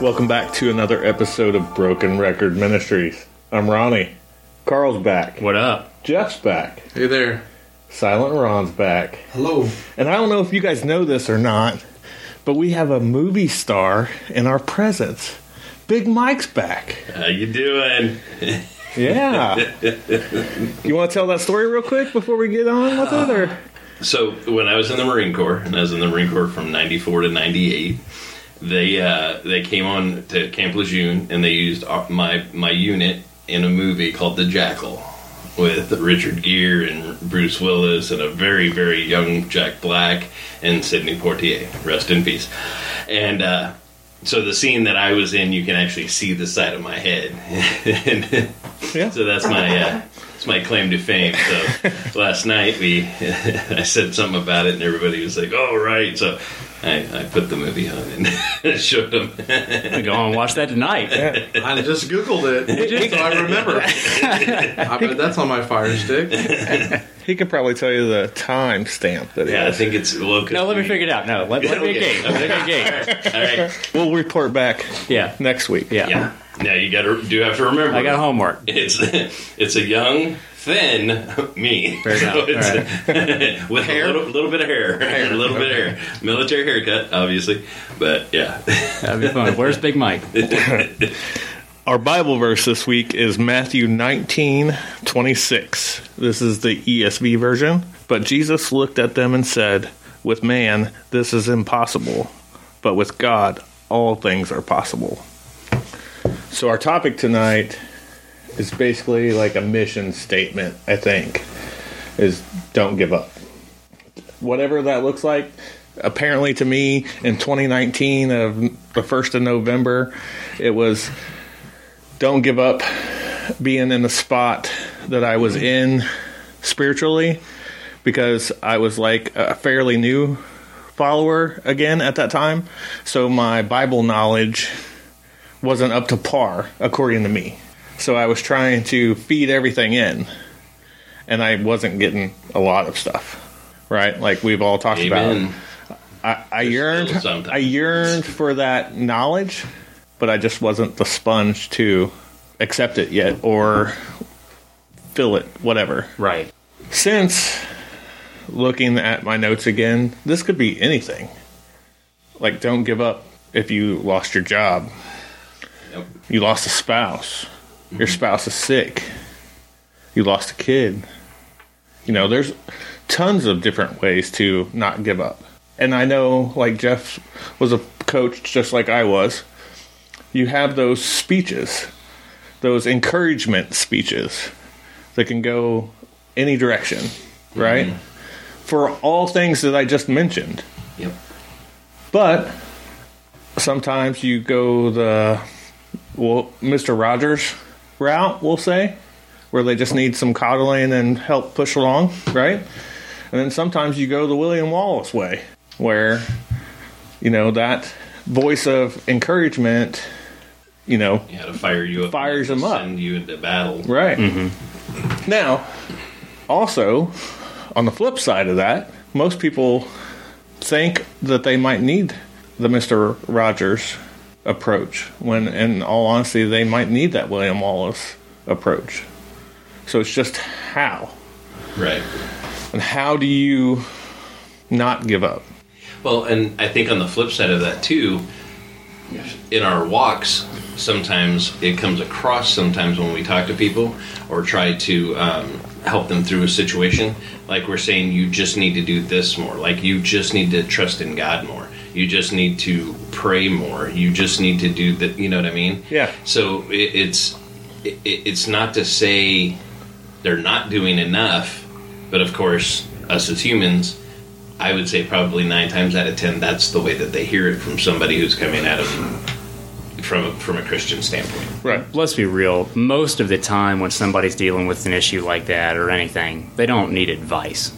Welcome back to another episode of Broken Record Ministries. I'm Ronnie. Carl's back. What up? Jeff's back. Hey there. Silent Ron's back. Hello. And I don't know if you guys know this or not, but we have a movie star in our presence. Big Mike's back. How you doing? Yeah. you want to tell that story real quick before we get on with it? Or? So when I was in the Marine Corps, and I was in the Marine Corps from '94 to '98, they uh, they came on to Camp Lejeune and they used my my unit in a movie called The Jackal with Richard Gere and Bruce Willis and a very very young Jack Black and Sidney Poitier. Rest in peace. And uh, so the scene that I was in, you can actually see the side of my head. and, Yeah. So that's my uh, that's my claim to fame. So last night we I said something about it and everybody was like, "Oh right." So I, I put the movie on and showed them. Go on and watch that tonight. I just Googled it, so I remember. I bet that's on my fire stick. He could probably tell you the time stamp that it yeah, I think it's well. 'cause No, let me we- figure it out. No, let, let me a Okay. game. Let me game. All right. We'll report back Yeah, next week. yeah. Yeah. Now you got to do have to remember. I got homework. It's it's a young, thin me. Fair enough. It's- with a little, little bit of hair, a little bit of hair, military haircut, obviously, but yeah. That'd be fun. Where's Big Mike? Our Bible verse this week is Matthew 19, 26. This is the ESV version. But Jesus looked at them and said, With man, this is impossible, but with God, all things are possible. So, our topic tonight is basically like a mission statement, I think, is don't give up. Whatever that looks like. Apparently, to me, in 2019, of the 1st of November, it was don't give up being in the spot that I was in spiritually because I was like a fairly new follower again at that time. So my Bible knowledge wasn't up to par, according to me. So I was trying to feed everything in, and I wasn't getting a lot of stuff, right? Like we've all talked about. I, I yearned. I yearned for that knowledge, but I just wasn't the sponge to accept it yet or fill it, whatever. Right. Since looking at my notes again, this could be anything. Like, don't give up if you lost your job, Yep. you lost a spouse, your spouse is sick, you lost a kid. You know, there's tons of different ways to not give up. And I know, like, Jeff was a coach just like I was. You have those speeches, those encouragement speeches that can go any direction, right? Mm-hmm. For all things that I just mentioned. Yep. But sometimes you go the well, Mr. Rogers route, we'll say, where they just need some coddling and help push along, right? And then sometimes you go the William Wallace way, where you know that voice of encouragement, you know, You had to fire you up. Fires them up. Send you into battle. Right. Mm-hmm. Now, also, on the flip side of that, most people think that they might need the Mr. Rogers approach, when in all honesty, they might need that William Wallace approach. So it's just how. Right. And how do you not give up? Well, and I think on the flip side of that too, in our walks, sometimes it comes across sometimes when we talk to people or try to um, help them through a situation. Like we're saying, you just need to do this more. Like you just need to trust in God more. You just need to pray more. You just need to do that. You know what I mean? Yeah. So it, it's it, it's not to say they're not doing enough, but of course, us as humans, I would say probably nine times out of ten, that's the way that they hear it from somebody who's coming at them from a, from a Christian standpoint. Right. Let's be real. Most of the time, when somebody's dealing with an issue like that or anything, they don't need advice.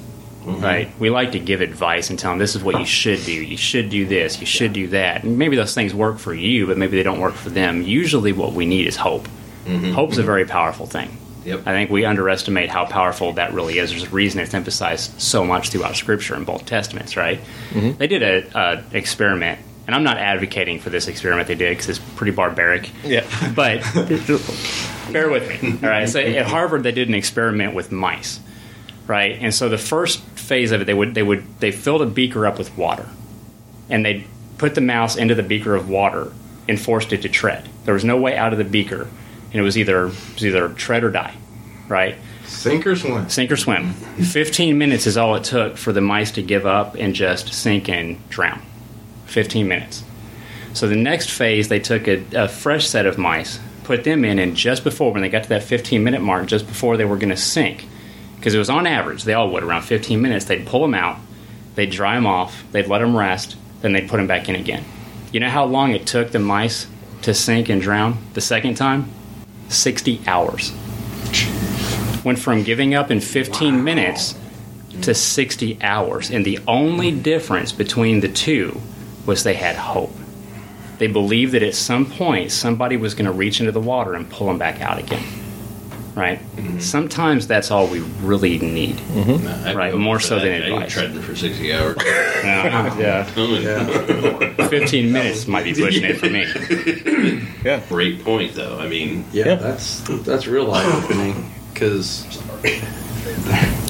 Mm-hmm. Right? We like to give advice and tell them this is what you should do. You should do this. You should do that. And maybe those things work for you, but maybe they don't work for them. Usually, what we need is hope. Mm-hmm. Hope's a mm-hmm. very powerful thing. Yep. I think we underestimate how powerful that really is. There's a reason it's emphasized so much throughout Scripture in both Testaments, right? They did a, a experiment and I'm not advocating for this experiment they did because it's pretty barbaric. Yeah. But bear with me. All right. So at Harvard, they did an experiment with mice, right? And so the first phase of it, they would they would they filled a beaker up with water, and they put the mouse into the beaker of water and forced it to tread. There was no way out of the beaker, and it was either it was either tread or die, right? Sink or swim. Sink or swim. 15 minutes is all it took for the mice to give up and just sink and drown. 15 minutes. So the next phase, they took a, a fresh set of mice, put them in, and just before, when they got to that 15 minute mark, just before they were going to sink, because it was on average, they all would around 15 minutes, they'd pull them out, they'd dry them off, they'd let them rest, then they'd put them back in again. You know how long it took the mice to sink and drown the second time? 60 hours went from giving up in 15 minutes to 60 hours. And the only difference between the two was they had hope. They believed that at some point somebody was going to reach into the water and pull them back out again. Right? Mm-hmm. Sometimes that's all we really need. Mm-hmm. No, I'd Right, more so that. than I ain't advice. treading for 60 hours. yeah. Yeah. 15 minutes might be pushing it for me. Yeah. Great point, though. I mean, Yeah, Yeah. that's that's real eye opening because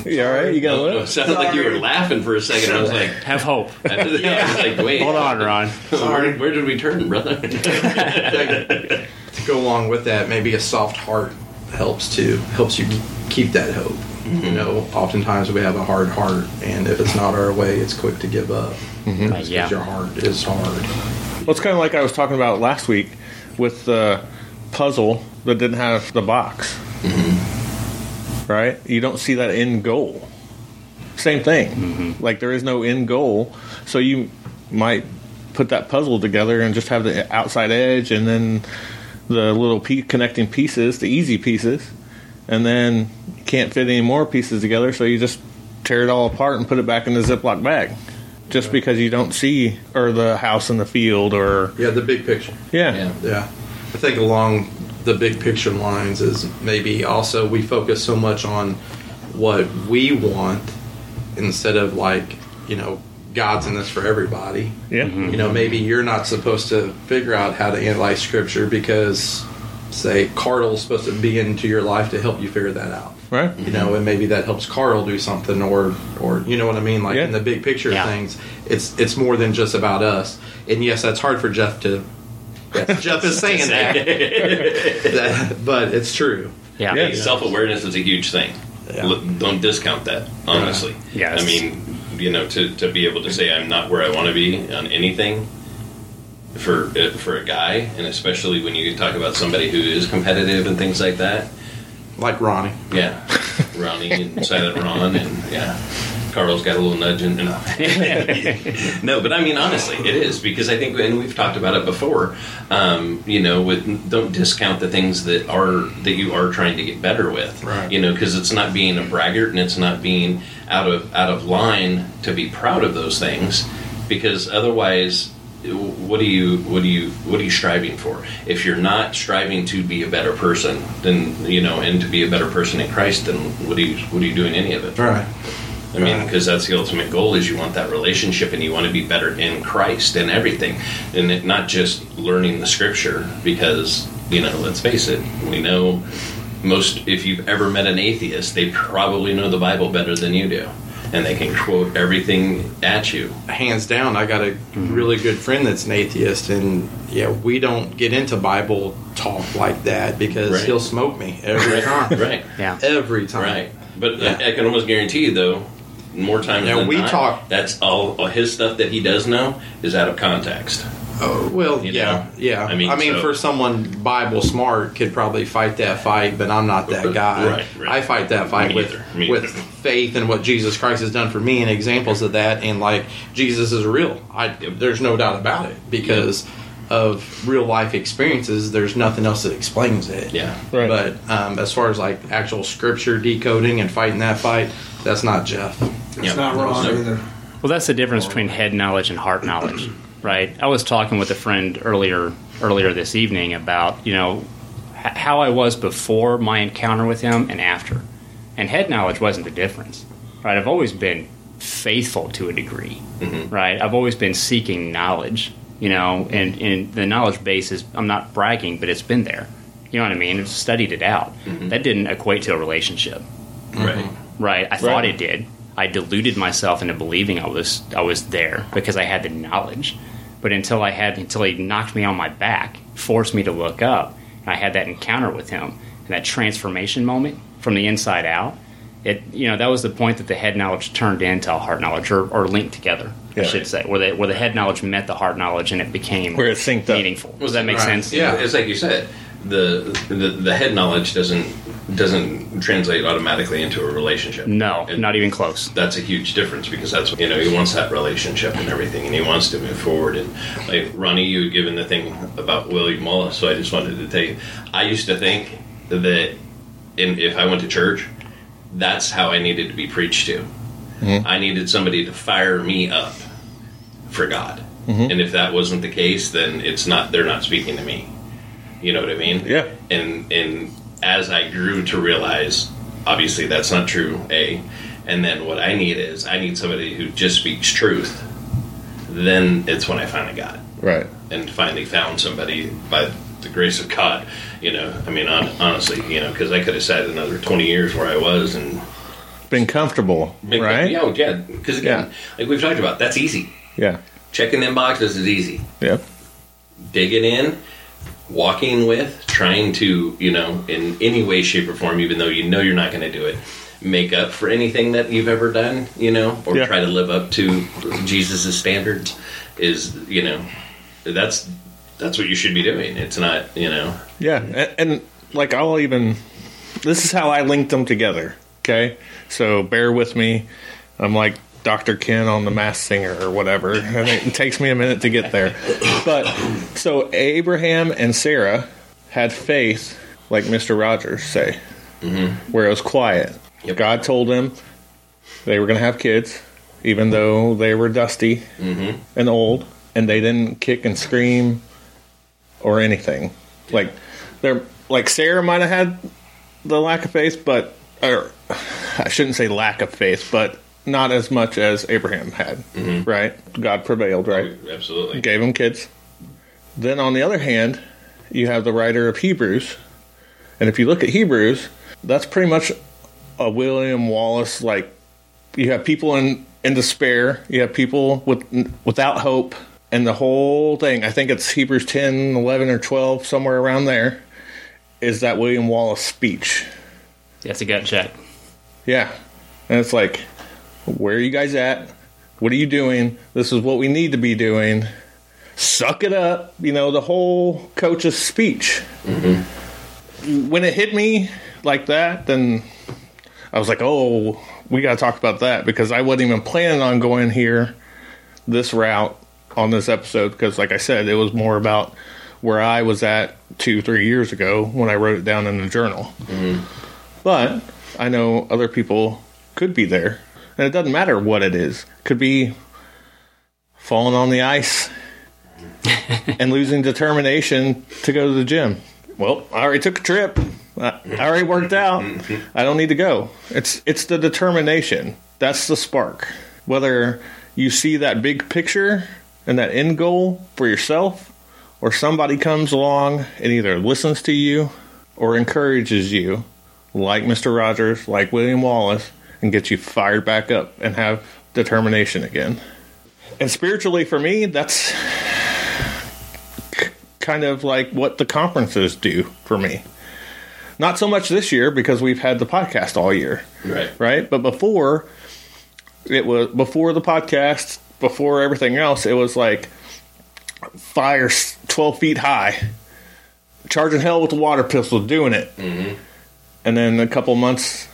You all right? You got a it little? sounded like you were laughing for a second. I was like, Have hope. I was like, wait, Hold on, Ron. Where, where did we turn, brother? to go along with that, maybe a soft heart helps too. Helps you keep that hope. You mm-hmm. know, oftentimes we have a hard heart, and if it's not our way, it's quick to give up. Mm-hmm. Because Yeah. your heart is hard. Well, it's kind of like I was talking about last week with the puzzle that didn't have the box. Mm-hmm. Right? You don't see that end goal. Same thing. Like there is no end goal, so you might put that puzzle together and just have the outside edge and then the little pe- connecting pieces, the easy pieces, and then you can't fit any more pieces together, so you just tear it all apart and put it back in the Ziploc bag. Just because you don't see or the house in the field or Yeah, the big picture. yeah. Yeah. Yeah, I think along the big picture lines is maybe also we focus so much on what we want instead of like you know God's in this for everybody. Yeah. Mm-hmm. You know, maybe you're not supposed to figure out how to analyze scripture because, say, Carl's supposed to be into your life to help you figure that out. Right? You know, and maybe that helps Carl do something, or, or you know what I mean. Like Yeah. in the big picture Yeah. of things, it's it's more than just about us. And yes, that's hard for Jeff to. Yes, Jeff is saying that, That- but it's true. Yeah. Yeah. Self awareness is a huge thing. Yeah. L- Don't discount that, honestly. Yes. I mean, you know, to, to be able to say I'm not where I want to be on anything for for a guy, and especially when you talk about somebody who is competitive and things like that. Like Ronnie. Yeah, Ronnie and Silent Ron, and yeah, Carl's got a little nudge in. No. no, but I mean honestly, it is because I think, and we've talked about it before. Um, you know, with don't discount the things that are that you are trying to get better with. Right. You know, because it's not being a braggart and it's not being out of out of line to be proud of those things, because otherwise. What are you what are you what are you striving for? If you're not striving to be a better person, then you know, and to be a better person in Christ, then what are you what are you doing any of it? Right. I mean, because that's the ultimate goal is you want that relationship and you want to be better in Christ and everything, and it, not just learning the Scripture. Because you know, let's face it, we know most. If you've ever met an atheist, they probably know the Bible better than you do, and they can quote everything at you. hands down, I got a mm-hmm. really good friend that's an atheist, and yeah, we don't get into Bible talk like that because Right. he'll smoke me every time. Right, Yeah. Every time. right. But Yeah. I, I can almost guarantee you, though, more times Yeah, than we not, talk- That's all, all his stuff that he does know is out of context. Oh, well, You yeah, know? yeah. I mean, so- for someone Bible smart could probably fight that fight, but I'm not that guy. Right, right. I fight that fight Me with either, me with either. faith and what Jesus Christ has done for me, and examples of that, and like Jesus is real. I there's no doubt about it because of real life experiences. There's nothing else that explains it. Yeah. Right. But um, as far as like actual scripture decoding and fighting that fight, that's not Jeff. Yeah. It's not wrong So- either. Well, that's the difference between head knowledge and heart knowledge, right? I was talking with a friend earlier earlier this evening about you know h- how I was before my encounter with him and after, and head knowledge wasn't the difference, right? I've always been faithful to a degree, mm-hmm. right? I've always been seeking knowledge, you know, and, and the knowledge base is, I'm not bragging, but it's been there. You know what I mean? I've studied it out. Mm-hmm. That didn't equate to a relationship. Right. Right. I thought Right. it did. I deluded myself into believing I was I was there because I had the knowledge. But until I had until he knocked me on my back, forced me to look up, and I had that encounter with him, and that transformation moment from the inside out, it you know, that was the point that the head knowledge turned into heart knowledge or, or linked together, I should say. Where the where the head knowledge met the heart knowledge and it became Where it synced up. meaningful. Does that make Right. sense? Yeah. It's like you said, the, the the head knowledge doesn't doesn't translate automatically into a relationship. No, And not even close. that's a huge difference because that's you know he wants that relationship and everything, and he wants to move forward. And like Ronnie, you had given the thing about Willie Wallace, so I just wanted to tell you, I used to think that in, if I went to church, that's how I needed to be preached to. Mm-hmm. I needed somebody to fire me up for God, mm-hmm. and if that wasn't the case, then it's not. They're not speaking to me. You know what I mean? Yeah. And and as I grew to realize, obviously that's not true. A, and then what I need is I need somebody who just speaks truth. Then it's when I finally got it Right. and finally found somebody by the grace of God. You know, I mean, hon- honestly, you know, because I could have sat another twenty years where I was and Been comfortable, been, right? Yeah, oh, yeah. Because again, like we've talked about, that's easy. Yeah. Checking them boxes is easy. Yep. digging in, walking with, trying to, you know, in any way, shape, or form, even though you know you're not going to do it, make up for anything that you've ever done, you know, or Yeah. try to live up to Jesus' standards is, you know, that's that's what you should be doing. It's not, you know, Yeah, and, and like I'll even. This is how I linked them together. Okay, so bear with me. I'm like Dr. Ken on the Masked Singer or whatever, and it takes me a minute to get there. But so Abraham and Sarah had faith, like Mister Rogers say, mm-hmm. where it was quiet. Yep. God told them they were going to have kids, even though they were dusty mm-hmm. and old, and they didn't kick and scream or anything. Like they're like Sarah might have had the lack of faith, but or I shouldn't say lack of faith, but not as much as Abraham had. Mm-hmm. Right? God prevailed. Right? absolutely. Gave him kids. Then on the other hand, you have the writer of Hebrews, and if you look at Hebrews, that's pretty much a William Wallace like. You have people in in despair. You have people with without hope, and the whole thing. I think it's Hebrews 10, 11, or twelve, somewhere around there. Is that William Wallace speech? That's a gut check. Yeah, and it's like, where are you guys at? What are you doing? This is what we need to be doing. Suck it up. You know, the whole coach's speech. Mm-hmm. When it hit me like that, then I was like, oh, we got to talk about that because I wasn't even planning on going here this route on this episode because, like I said, it was more about where I was at two, three years ago when I wrote it down in the journal. Mm-hmm. But I know other people could be there. And it doesn't matter what it is. Could be falling on the ice and losing determination to go to the gym. Well, I already took a trip. I I already worked out. I don't need to go. It's it's the determination. That's the spark. Whether you see that big picture and that end goal for yourself or somebody comes along and either listens to you or encourages you like Mr. Rogers, like William Wallace, and get you fired back up and have determination again. And spiritually, for me, that's kind of like what the conferences do for me. Not so much this year because we've had the podcast all year, Right. right? But before, it was before the podcast, before everything else, it was like fire 12 feet high, charging hell with the water pistol, doing it mm-hmm. and then a couple months,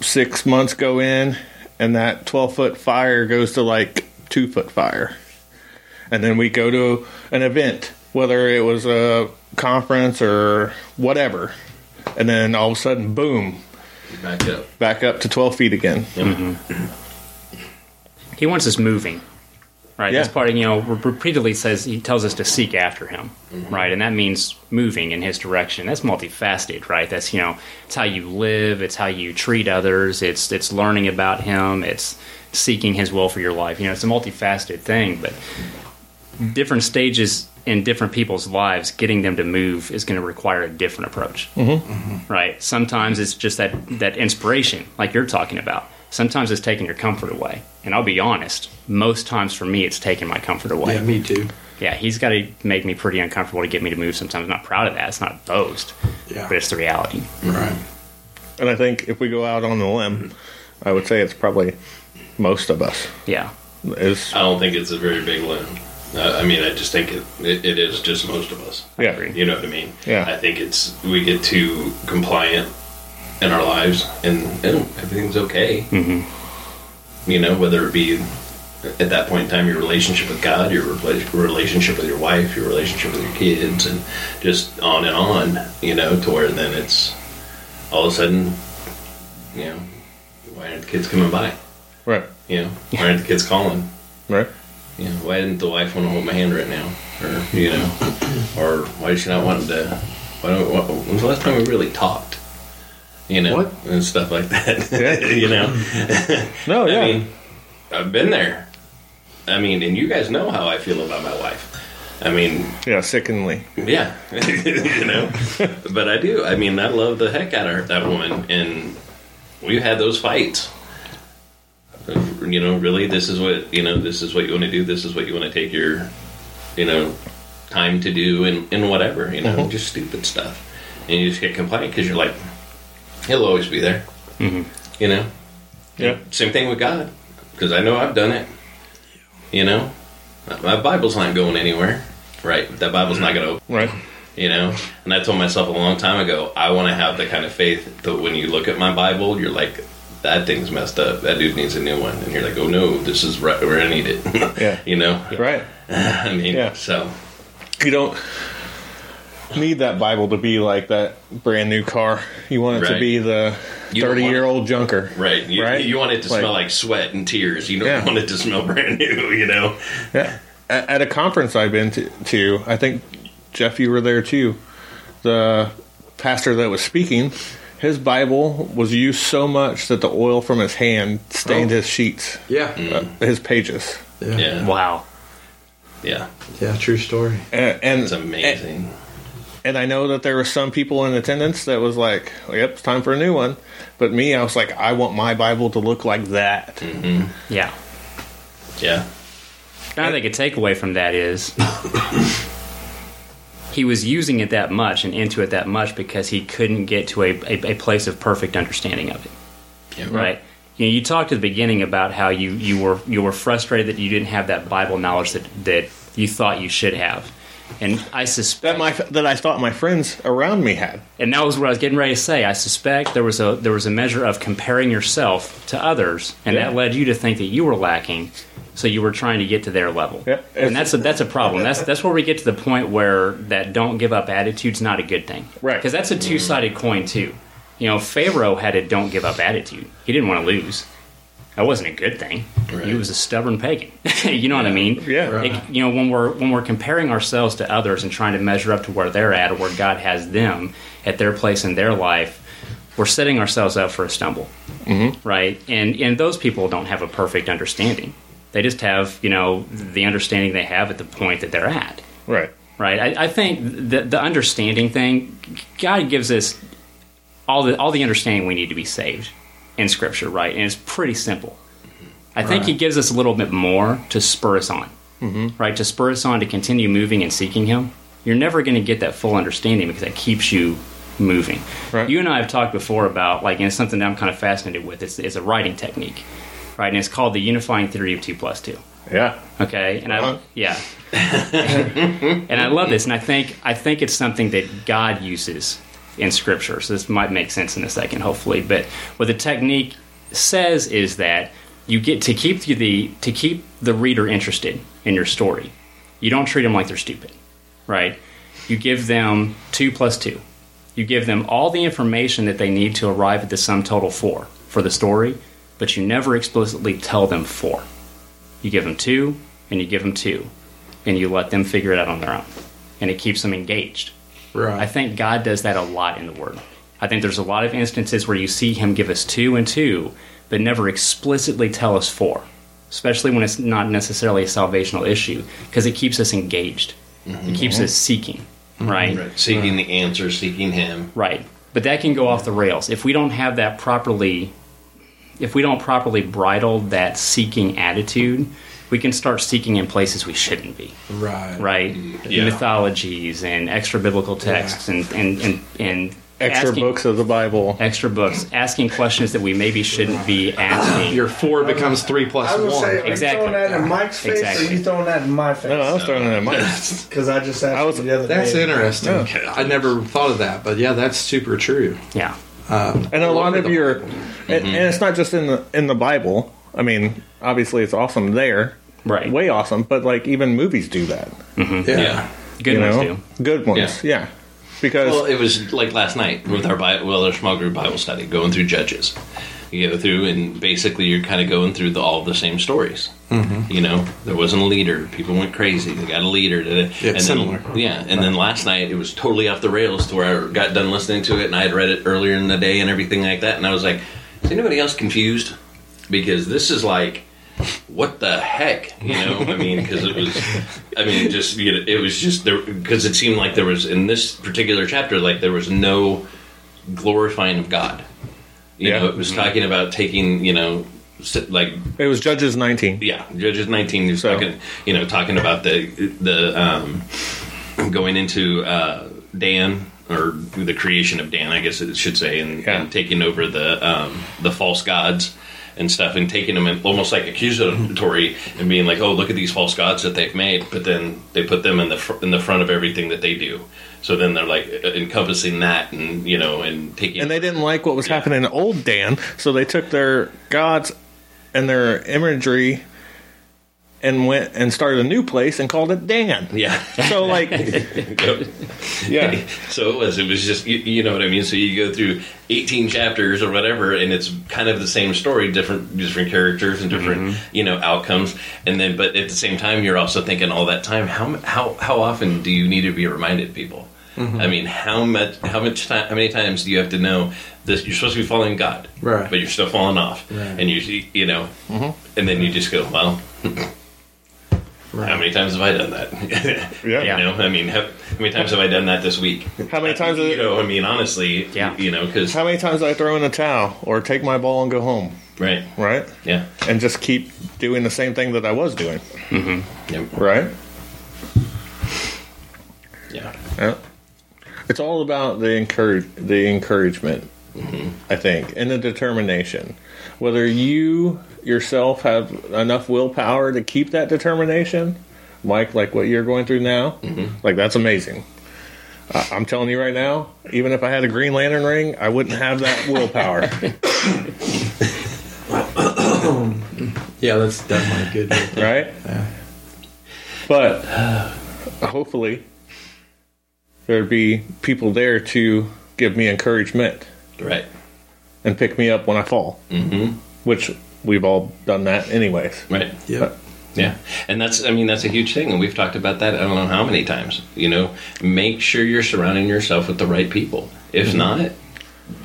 six months go in, and that 12 foot fire goes to like two foot fire. And then we go to an event, whether it was a conference or whatever. And then all of a sudden, boom, Back up. back up to 12 feet again. He wants us moving, right? Yeah. That's part of you know repeatedly says he tells us to seek after him, Mm-hmm. right? And that means moving in his direction. That's multifaceted, right? That's you know it's how you live, it's how you treat others, it's it's learning about him, it's seeking his will for your life. You know, it's a multifaceted thing, but different stages in different people's lives, getting them to move is going to require a different approach. Mm-hmm. Right? Sometimes it's just that that inspiration, like you're talking about. Sometimes it's taking your comfort away. And I'll be honest, most times for me, it's taking my comfort away. Yeah, me too. Yeah, he's got to make me pretty uncomfortable to get me to move. Sometimes I'm not proud of that. It's not a boast, Yeah. but it's the reality. Right. And I think if we go out on the limb, I would say it's probably most of us. Yeah, Is I don't think it's a very big limb. Uh, I mean, I just think it, it, it is just most of us. yeah. You know what I mean? Yeah. I think it's we get too compliant in our lives, and, and everything's okay. Mm-hmm. You know, whether it be at that point in time your relationship with God, your relationship with your wife, your relationship with your kids, and just on and on. You know, to where then it's all of a sudden, you know, why aren't the kids coming by? right, You know, why aren't the kids calling? right, You know, why didn't the wife want to hold my hand right now? Or, you know, or why did she not want to, why don't, when's the last time we really talked? You know, What? and stuff like that. Yeah. you know, no, yeah, I mean, I've been there. I mean, and you guys know how I feel about my wife. I mean, yeah, sickeningly. yeah, you know, but I do. I mean, I love the heck out of her, that woman, and we've had those fights. You know, really, this is what you know. This is what you want to do. This is what you want to take your, you know, time to do, and, and whatever. You know, mm-hmm. just stupid stuff, and you just get complaint because you're like, he'll always be there. Mm-hmm. You know, Yeah, same thing with God, because I know I've done it. You know, my Bible's not going anywhere. Right, that Bible's not going to open. Right, you know? And i told myself a long time ago i want to have the kind of faith that when you look at my bible you're like that thing's messed up. That dude needs a new one. And you're like oh no this is right where i need it. Yeah. you know? Right. i mean Yeah. so. You don't need that Bible to be like that brand new car. You want it to be the You don't want thirty-year-old junker. right you, Right? you want it to Like- smell like sweat and tears you don't Yeah. want it to smell brand new you know Yeah. At, at a conference I've been to, to, I think Jeff, you were there too. The pastor that was speaking, his Bible was used so much that the oil from his hand stained Oh. his sheets, Yeah. uh, his pages, Yeah. yeah wow. yeah Yeah, True story. and and, it's amazing and I know that there were some people in attendance that was like, "Yep, it's time for a new one." But me, I was like, "I want my Bible to look like that." Mm-hmm. Yeah. yeah I think a takeaway from that is he was using it that much and into it that much because he couldn't get to a, a, a place of perfect understanding of it. yeah Right. You know, you talked at the beginning about how you, you were you were frustrated that you didn't have that Bible knowledge that, that you thought you should have. And I suspect That my that I thought my friends around me had. and that was what I was getting ready to say. I suspect there was a there was a measure of comparing yourself to others, and that led you to think that you were lacking. So you were trying to get to their level, Yeah. and that's a that's a problem. That's that's where we get to the point where that don't give up attitude's not a good thing, Right. Because that's a two sided coin too. You know, Pharaoh had a don't give up attitude. He didn't want to lose. That wasn't a good thing. Right. He was a stubborn pagan. you know what I mean? Yeah. Right. It- you know, when we're when we're comparing ourselves to others and trying to measure up to where they're at or where God has them at their place in their life, we're setting ourselves up for a stumble, mm-hmm. right? And and those people don't have a perfect understanding. They just have you know the understanding they have at the point that they're at, Right. right? I, I think the the understanding thing, God gives us all the all the understanding we need to be saved in Scripture, right? And it's pretty simple. I think He gives us a little bit more to spur us on, mm-hmm. right? To spur us on to continue moving and seeking Him. You're never going to get that full understanding because that keeps you moving. Right. You and I have talked before about like, and it's something that I'm kind of fascinated with. It's, it's a writing technique, right? And it's called the unifying theory of two plus two. Yeah. Okay, and I Uh-huh. yeah, and I love this, and I think I think it's something that God uses in Scripture. So this might make sense in a second, hopefully. But what the technique says is that you get to keep the to keep the reader interested in your story. You don't treat them like they're stupid, right? You give them two plus two. You give them all the information that they need to arrive at the sum total four for the story, but you never explicitly tell them four. You give them two, and you give them two, and you let them figure it out on their own. And it keeps them engaged. Right. I think God does that a lot in the Word. I think there's a lot of instances where you see Him give us two and two, but never explicitly tell us four. especially when it's not necessarily a salvational issue, because it keeps us engaged. It keeps mm-hmm. us seeking, right? Right. Seeking the answer, seeking Him. Right. But that can go off the rails if we don't have that properly. If we don't properly bridle that seeking attitude, we can start seeking in places we shouldn't be. Right. Right. Yeah. Mythologies and extra biblical texts and and and, and Extra asking- books of the Bible. extra books, asking questions that we maybe shouldn't be asking. Your four becomes three plus I was one. say, are Exactly. you throwing that in Mike's face Exactly. or you throwing that in my face? No, I was throwing it at mine. Because I just asked I was- you the other That's day. interesting. I never thought of that, but yeah, that's super true. yeah. Um, and a lot of your, and, and it's not just in the in the Bible. I mean, obviously it's awesome there, Right. way awesome. But like even movies do that. Yeah. Yeah. Good you ones know, do. good ones. Yeah, because Well, it was like last night with our Bible, well, our small group Bible study, going through Judges. You go through, and basically, you're kind of going through the, all the same stories. Mm-hmm. You know, there wasn't a leader; people went crazy. They got a leader, to, Yeah, and similar. Then, yeah, and then last night it was totally off the rails to where I got done listening to it, and I had read it earlier in the day and everything like that, and I was like, "Is anybody else confused?" Because this is like what the heck you know i mean because it was i mean just you know, it was just there because it seemed like there was in this particular chapter like there was no glorifying of god you Yeah. know it was talking about taking you know like it was Judges 19. yeah judges 19 he was So- talking you know talking about the the um going into uh dan or the creation of dan i guess it should say and, Yeah. and taking over the um the false gods and stuff and taking them in almost like accusatory and being like oh look at these false gods that they've made. But then they put them in the fr- in the front of everything that they do. So then they're like encompassing that and you know and taking And they didn't like what was happening in old Dan, so they took their gods and their imagery and went and started a new place and called it Dan. yeah So like, yeah, So it was. It was just you, you know what I mean. So you go through eighteen chapters or whatever, and it's kind of the same story, different different characters and different mm-hmm. you know outcomes. And then, but at the same time, you're also thinking all that time. How how how often do you need to be reminded, people? Mm-hmm. I mean, how much how much time how many times do you have to know this? You're supposed to be following God, Right. But you're still falling off, Right. and you you know, mm-hmm. and then you just go, well. How many times have I done that? Yeah. You know, I mean, how, how many times have I done that this week? How many times You know, I mean, honestly, Yeah. you know, because how many times I throw in a towel or take my ball and go home, right, right? yeah, And just keep doing the same thing that I was doing, mm-hmm. yeah, right? yeah, Yeah. It's all about the encourage the encouragement, mm-hmm. I think, and the determination. Whether you yourself have enough willpower to keep that determination, Mike, like what you're going through now, like that's amazing. I I'm telling you right now, even if I had a Green Lantern ring, I wouldn't have that willpower. Yeah, that's definitely good. right? Yeah. But hopefully, there'd be people there to give me encouragement right, and pick me up when I fall. mm-hmm. which we've all done that anyways. right, Yep. yeah, and that's, I mean, that's a huge thing, and we've talked about that. I don't know how many times. You know, make sure you're surrounding yourself with the right people. If not,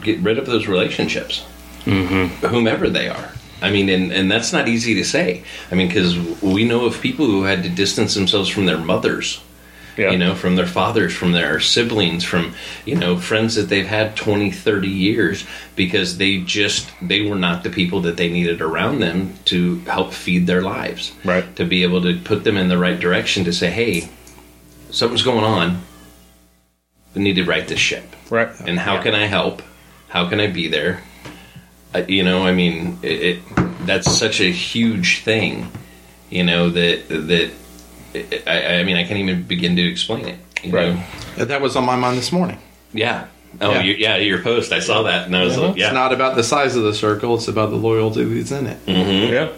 get rid of those relationships, mm-hmm. whomever they are. I mean, and, and that's not easy to say. I mean, because we know of people who had to distance themselves from their mothers Yeah. you know from their fathers from their siblings from you know friends that they've had 20 30 years because they just they were not the people that they needed around them to help feed their lives Right. to be able to put them in the right direction to say hey something's going on we need to right this ship right. and how Yeah. can i help how can i be there uh, you know i mean it, it that's such a huge thing you know that that I, I mean i can't even begin to explain it you Right. know? That was on my mind this morning. yeah oh Yeah. yeah. yeah your post i saw that and i was like yeah It's not about the size of the circle; it's about the loyalty that's in it. Mm-hmm. Yeah.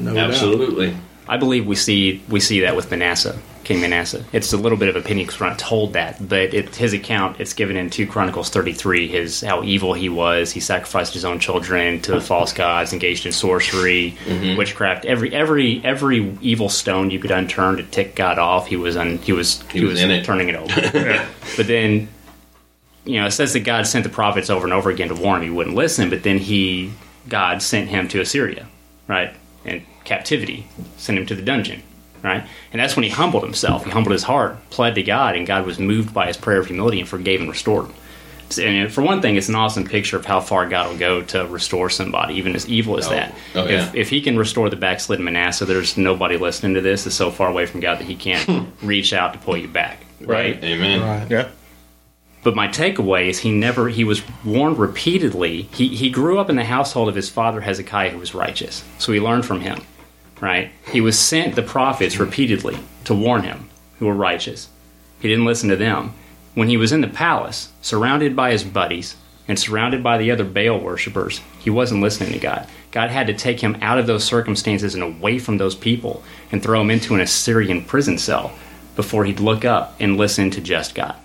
No doubt. I believe we see we see that with Manasseh, King Manasseh. It's a little bit of opinion because we're not told that, but it, his account it's given in two Chronicles thirty three. His how evil he was. He sacrificed his own children to the false gods, engaged in sorcery, mm-hmm. witchcraft. Every every every evil stone you could unturn to tick God off, he was un, he was he, was in it. turning it over. But then you know, it says that God sent the prophets over and over again to warn him he wouldn't listen, but then he God sent him to Assyria, right? And captivity, sent him to the dungeon, right? And that's when he humbled himself. He humbled his heart, pled to God, and God was moved by his prayer of humility and forgave and restored. And for one thing, it's an awesome picture of how far God will go to restore somebody, even as evil as Oh. that. Oh, if, yeah. if he can restore the backslidden Manasseh, there's nobody listening to this is so far away from God that he can't hmm. reach out to pull you back, right? Amen. Right. Yeah. But my takeaway is he never he was warned repeatedly. He he grew up in the household of his father Hezekiah who was righteous. So he learned from him. Right? He was sent the prophets repeatedly to warn him who were righteous. He didn't listen to them. When he was in the palace, surrounded by his buddies and surrounded by the other Baal worshippers, he wasn't listening to God. God had to take him out of those circumstances and away from those people and throw him into an Assyrian prison cell before he'd look up and listen to just God.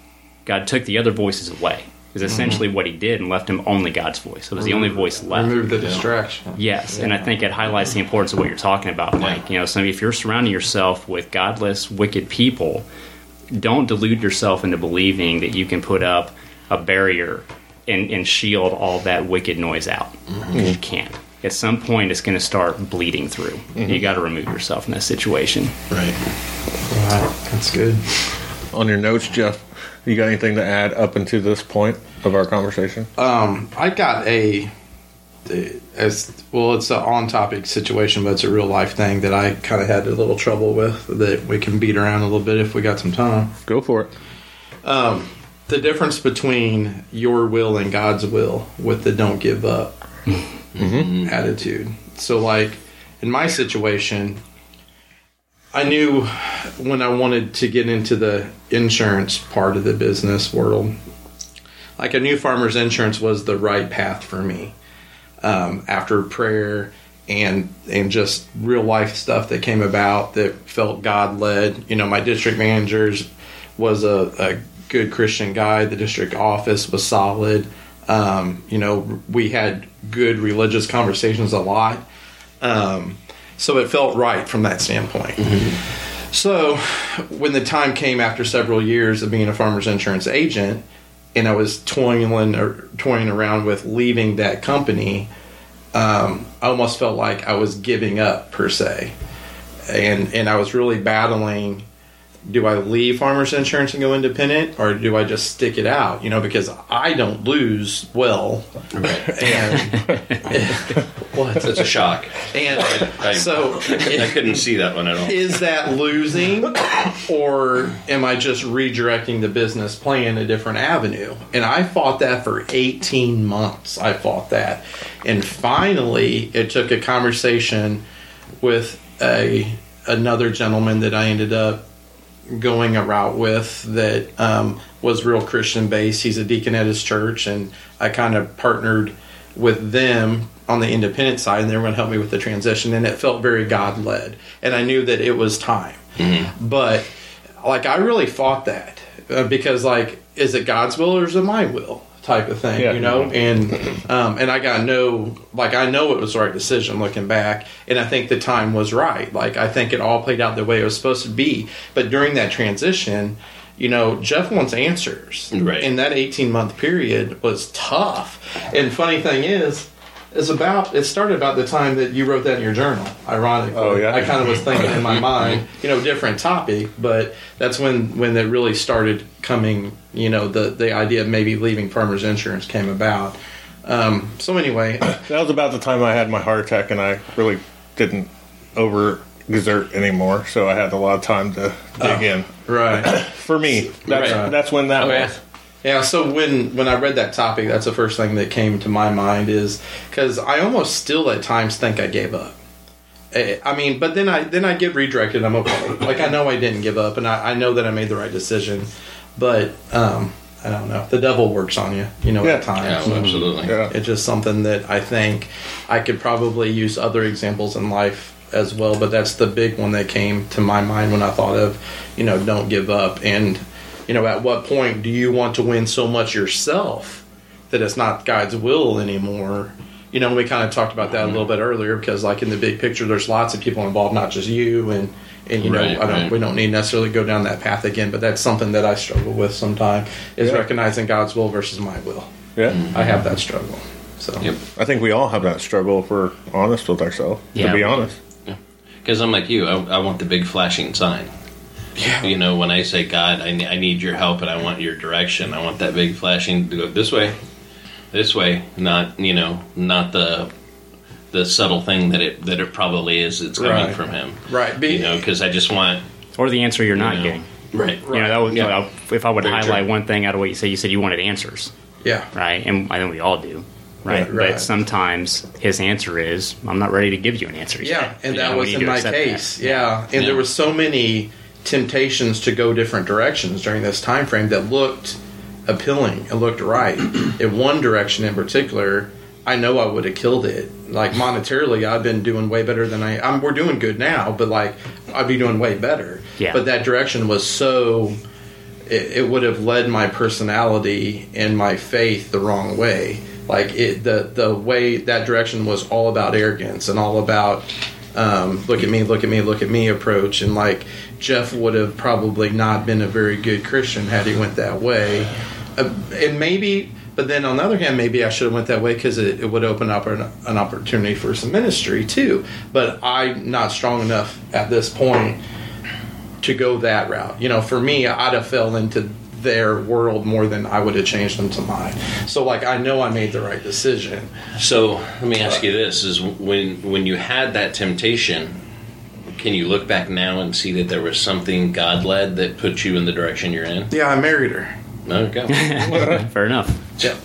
God took the other voices away. Is essentially mm-hmm. what he did and left him only God's voice. It was the only voice left. Remove the distraction. Yes, and I think it highlights the importance of what you're talking about, Mike. You know, so if you're surrounding yourself with godless, wicked people, don't delude yourself into believing that you can put up a barrier and, and shield all that wicked noise out. Mm-hmm. You can't. At some point, it's going to start bleeding through. Mm-hmm. You got to remove yourself from that situation. Right. Right. That's good. On your notes, Jeff, you got anything to add up until this point of our conversation? Um, I got a, as well. It's an on-topic situation, but it's a real life thing that I kind of had a little trouble with. That we can beat around a little bit if we got some time. Go for it. Um, the difference between your will and God's will with the don't give up attitude. So, like in my situation, I knew when I wanted to get into the insurance part of the business world, like I knew farmers insurance was the right path for me. Um, after prayer and and just real life stuff that came about that felt God led. You know, my district managers was a, a good Christian guy. The district office was solid. Um, you know, we had good religious conversations a lot. Um, so it felt right from that standpoint. So when the time came after several years of being a farmer's insurance agent, and I was toiling or toying around with leaving that company, um, I almost felt like I was giving up per se, and and I was really battling. Do I leave farmers insurance and go independent, or do I just stick it out? You know, because I don't lose well, and what? That's a shock. And I, so I couldn't see that one at all. is that losing or am I just redirecting the business plan a different avenue? And I fought that for 18 months. I fought that. And finally, it took a conversation with a another gentleman that I ended up going a route with that um, was real Christian based. He's a deacon at his church, and I kind of partnered with them on the independent side, and they were going to help me with the transition. And it felt very God led, and I knew that it was time. But like, I really fought that uh, because, like, is it God's will or is it my will? Type of thing, Yeah. you know, and um, and I got no like I know it was the right decision looking back, and I think the time was right. Like I think it all played out the way it was supposed to be. But during that transition, you know, Jeff wants answers, Right. And that eighteen month period was tough. And funny thing is, is about it started about the time that you wrote that in your journal. Ironically, Oh, yeah? I kind of was thinking in my mind, you know, different topic, but that's when when it really started coming. You know, the the idea of maybe leaving farmers insurance came about. Um, so anyway, That was about the time I had my heart attack, and I really didn't over exert anymore, so I had a lot of time to dig in. right. For me, that's Right. that's when that Oh, was. Yeah, so when when I read that topic, that's the first thing that came to my mind is because I almost still at times think I gave up. Eh, I mean, but then I then I get redirected. I'm okay. Like I know I didn't give up, and I, I know that I made the right decision. But um, I don't know. The devil works on you, you know, Yeah. at times. Yeah, well, absolutely. Yeah. It's just something that I think I could probably use other examples in life as well, but that's the big one that came to my mind when I thought of, you know, don't give up. And, you know, at what point do you want to win so much yourself that it's not God's will anymore? You know, we kind of talked about that a little mm-hmm. bit earlier because, like, in the big picture, there's lots of people involved, not just you. And, and you know, Right, I don't, right. we don't need necessarily go down that path again, but that's something that I struggle with sometimes is Yeah. recognizing God's will versus my will. Yeah, I have that struggle. So Yep. I think we all have that struggle if we're honest with ourselves. Yeah. To be honest, Because I'm like you, I, I want the big flashing sign. Yeah. You know, when I say, God, I, I need your help and I want your direction, I want that big flashing to go this way, this way, not, you know, not the the subtle thing that it that it probably is that's coming Right. from him. Right. Be, You know, because I just want. Or the answer you're not know, getting. Right. You know, that was, Yeah. if I would Very highlight true. one thing out of what you said, you said you wanted answers, yeah. right? And I think we all do, right? Right, right. But sometimes his answer is, "I'm not ready to give you an answer." Yeah, and You that know, was in my case. that. Yeah, and Yeah. there were so many temptations to go different directions during this time frame that looked appealing and looked right. in one direction in particular, I know I would have killed it. Like monetarily, I've been doing way better than I. I'm, we're doing good now, but like I'd be doing way better. Yeah. But that direction was so. It, it would have led my personality and my faith the wrong way. Like it, the the way that direction was all about arrogance and all about um, look at me, look at me, look at me approach. And like Jeff would have probably not been a very good Christian had he went that way. Uh, and maybe, but then on the other hand, maybe I should have went that way because it, it would open up an, an opportunity for some ministry too. But I'm not strong enough at this point to go that route. You know, for me, I'd have fell into their world more than I would have changed them to mine. So like I know I made the right decision. So let me ask you this: Is when when you had that temptation, can you look back now and see that there was something God led that put you in the direction you're in? Yeah, I married her. Okay. Fair enough. Yeah.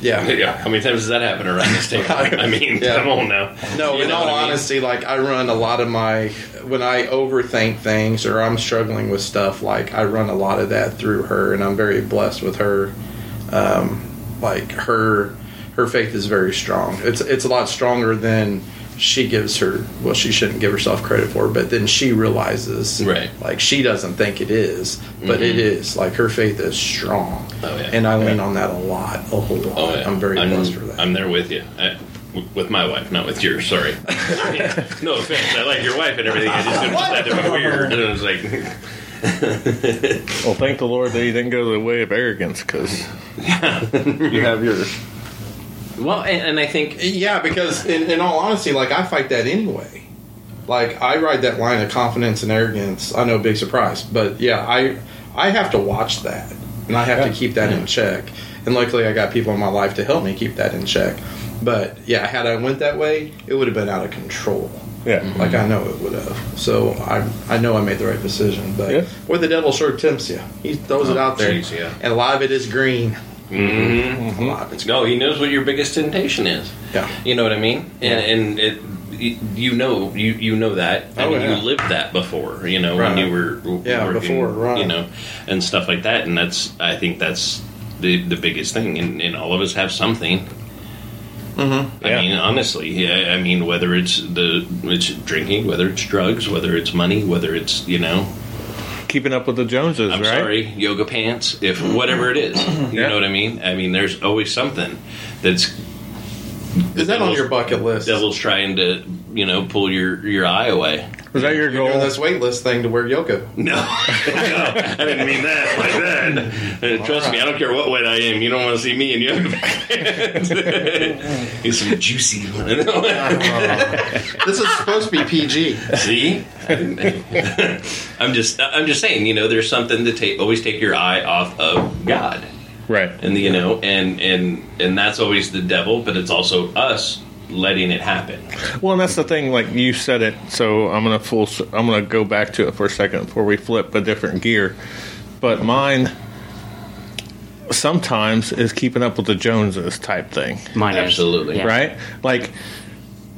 Yeah. Yeah. How many times does that happen around this table? I mean, Yeah. come on now. No, You in all I mean? honesty, like I run a lot of my when I overthink things or I'm struggling with stuff, like I run a lot of that through her, and I'm very blessed with her. Um, like her, her faith is very strong. It's it's a lot stronger than she gives her. Well, she shouldn't give herself credit for, but then she realizes, Right. Like she doesn't think it is, but it is. Like her faith is strong, Mm-hmm. Oh, yeah. and I lean on that a lot, a whole lot. Oh, yeah. I'm very I'm, blessed for that. I'm there with you. I, w- with my wife, not with yours. Sorry. no offense. I like your wife and everything. I just didn't want that to be weird. And I was like, Well, thank the Lord that you didn't go the way of arrogance because you have yours. Well, and, and I think Yeah, because in, in all honesty, like I fight that anyway. Like I ride that line of confidence and arrogance. I know, big surprise, but yeah, I I have to watch that, and I have to keep that in check. And luckily, I got people in my life to help me keep that in check. But yeah, had I went that way, it would have been out of control. Yeah. Like I know it would have. So I I know I made the right decision. But Yeah. where the devil sure tempts you, he throws oh, it Oh, out there, jeez, yeah. and a lot of it is green. Mhm. A lot of it's no, he knows what your biggest temptation is. yeah. You know what I mean? And, and it, you know, you you know that. I Oh, mean, yeah. you lived that before. You know, when you were Yeah, working, before, right. You know, and stuff like that. And that's I think that's the the biggest thing. And, and all of us have something. Mm-hmm. I Yeah. mean, honestly, yeah, I mean, whether it's the it's drinking, whether it's drugs, whether it's money, whether it's you know, Keeping up with the Joneses, I'm right? sorry, yoga pants, if whatever it is, you Yeah. know what I mean. I mean, there's always something that's Is that on your bucket list? devil's trying to you know pull your your eye away. Was that your You're doing goal? this wait list thing to wear yoga. No, no, I didn't mean that like that. Uh, Trust me, I don't care what weight I am. You don't want to see me in yoga pants. It's some juicy. This is supposed to be PG. see, I'm just I'm just saying. You know, there's something to take. Always take your eye off of God. Right. and you know and and and that's always the devil but it's also us letting it happen Well, and that's the thing. Like you said it, so I'm gonna full. I'm gonna go back to it for a second before we flip a different gear. But mine sometimes is keeping up with the Joneses type thing, Mine. Absolutely. Yeah. right? Like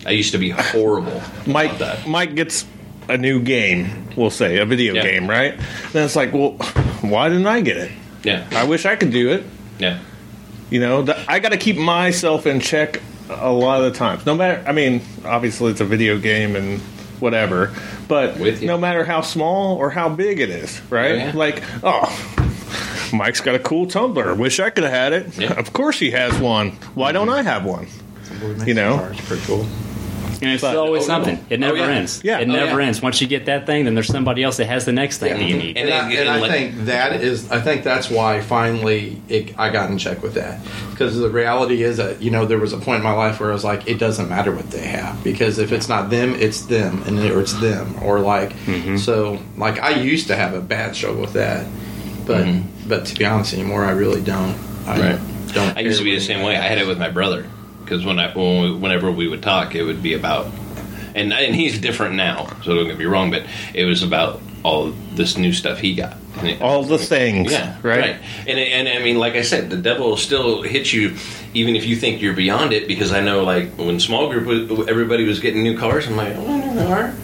i used to be horrible Mike. about that Mike gets a new game. We'll say a video Yeah. game, right? Then it's like, well, why didn't I get it? yeah I wish I could do it. yeah You know, the, I got to keep myself in check a lot of the times. No matter, I mean, obviously it's a video game and whatever, but With no matter how small or how big it is, right? Oh, yeah. Like, oh, Mike's got a cool tumbler. Wish I could have had it. Yeah. Of course he has one. Why don't I have one? You know? it's pretty cool. And it's But- always Oh, something. It never Oh, yeah. ends. Yeah. It Oh, never yeah. ends. Once you get that thing, then there's somebody else that has the next thing that you need. And And, I, and I and like- think that is, I think that's why finally it, I got in check with that. Because the reality is that, you know, there was a point in my life where I was like, it doesn't matter what they have. Because if it's not them, it's them. And or it's them. Or like, Mm-hmm. so, like, I used to have a bad struggle with that. But, but to be honest anymore, I really don't. I Mm-hmm. Right. don't. I used to be the same way. I had it with my brother because when I when we, whenever we would talk, it would be about, and and he's different now. So don't get me wrong, but it was about all this new stuff he got. And it- All the things, yeah, right? And and I mean, like I said, the devil still hits you, even if you think you're beyond it. Because I know, like when small group, was, everybody was getting new cars. I'm like, I want a mm-hmm. new car.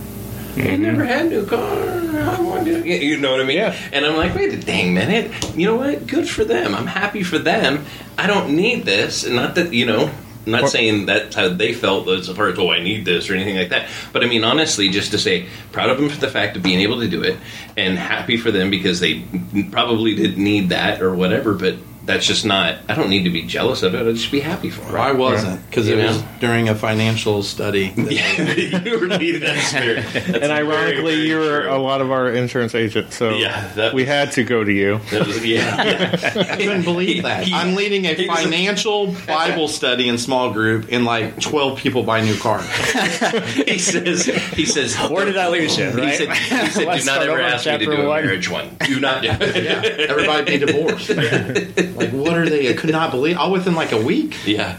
I never had a new car. I want to, you know what I mean? Yeah. And I'm like, wait a dang minute. You know what? Good for them. I'm happy for them. I don't need this. And not that, you know, I'm not saying that's how they felt as far as, oh, I need this or anything like that. But I mean, honestly, just to say, proud of them for the fact of being able to do it and happy for them because they probably didn't need that or whatever. But that's just not, I don't need to be jealous of it. I'll just be happy for Well, I wasn't because You it was know? during a financial study. that- Yeah, you were needed that spirit. That's And ironically, very, very you were true. a lot of our insurance agents, so Yeah, that we had to go to you. That was- yeah. I couldn't believe that. I'm leading a He was- financial Bible study in small group, and like 12 people buy new cars. he says he says Where did I lose you? He Right? said, he said Let's do not start ever over ask me to chapter do a one. marriage one. Do not. Yeah, everybody be divorced. Like, what are they? I could not believe. All within like a week. Yeah.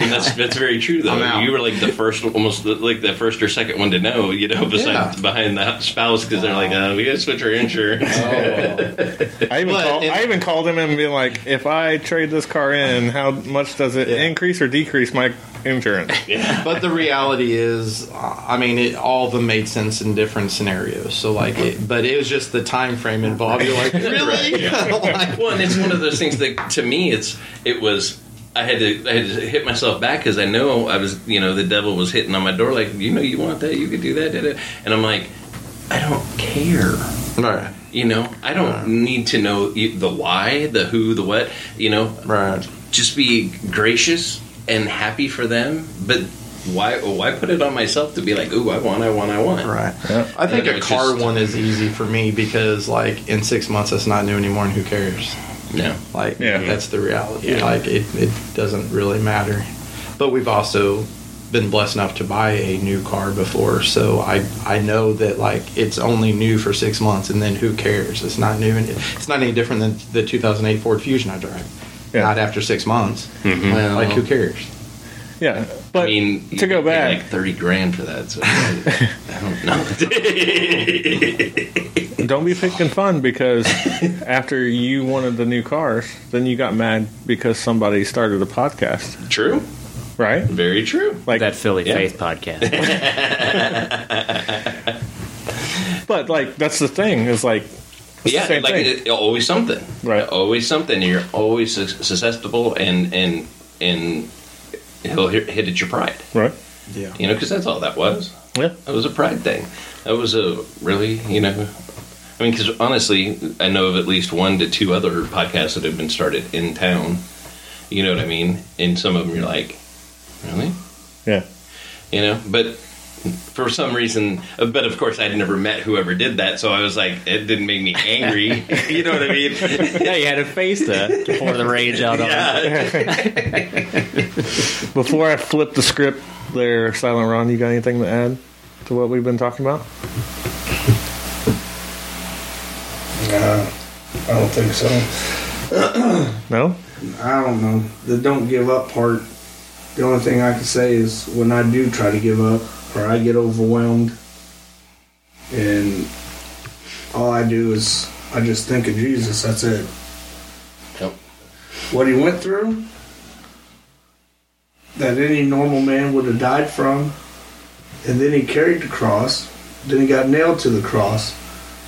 And that's that's very true though. You were like the first, almost like the first or second one to know, you know, besides Yeah. behind the spouse because they're like, uh, we got to switch our insurance. I even But called, it- I even called him and be like, if I trade this car in, how much does it Yeah. increase or decrease my insurance? But the reality is, uh, I mean, it, all of them made sense in different scenarios. So like, it, but it was just the time frame involved. You're like, really? Like, Well, and it's one of those things that to me, it's it was. I had to I had to hit myself back because I know I was you know the devil was hitting on my door like you know you want that you could do that, da, da. and I'm like I don't care. right, You know, I don't need to know e- the why, the who, the what. You know, right. just be gracious and happy for them. But why? Why put it on myself to be like, ooh, I want, I want, I want. Right. Yeah. I think a car just- one is easy for me because, like, in six months, it's not new anymore, and who cares? No. Like, Yeah. that's the reality. Yeah. Like, it, it doesn't really matter. But we've also been blessed enough to buy a new car before, so I I know that like it's only new for six months, and then who cares? It's not new, and it's not any different than the 2008 Ford Fusion I drive. Yeah. Not after six months. Well, Like, who cares? Yeah, but I mean, to go pay back, like thirty grand for that. So I, I don't know. don't be picking fun because after you wanted the new cars, then you got mad because somebody started a podcast, true. right? Very true. Like that Philly Yeah. Faith podcast. But like that's the thing is like it's yeah, the like it, always something. Right. Always something. You're always sus- susceptible, and and and he'll hit, hit at your pride. right? Yeah. You know, because that's all that was. Yeah. That was a pride thing. That was a really, you know. I mean, because honestly, I know of at least one to two other podcasts that have been started in town. You know what I mean? And some of them you're like, really? Yeah. You know, but for some reason, but of course, I'd never met whoever did that, so I was like, it didn't make me angry. you know what I mean? yeah, you had a face to, to pour the rage out on. Yeah. Before I flip the script, there, Silent Ron, you got anything to add to what we've been talking about? Uh, I don't think so. No. I don't know. The don't give up part. The only thing I can say is when I do try to give up or I get overwhelmed, and all I do is I just think of Jesus. That's it. Yep. What he went through, that any normal man would have died from, and then he carried the cross. Then he got nailed to the cross.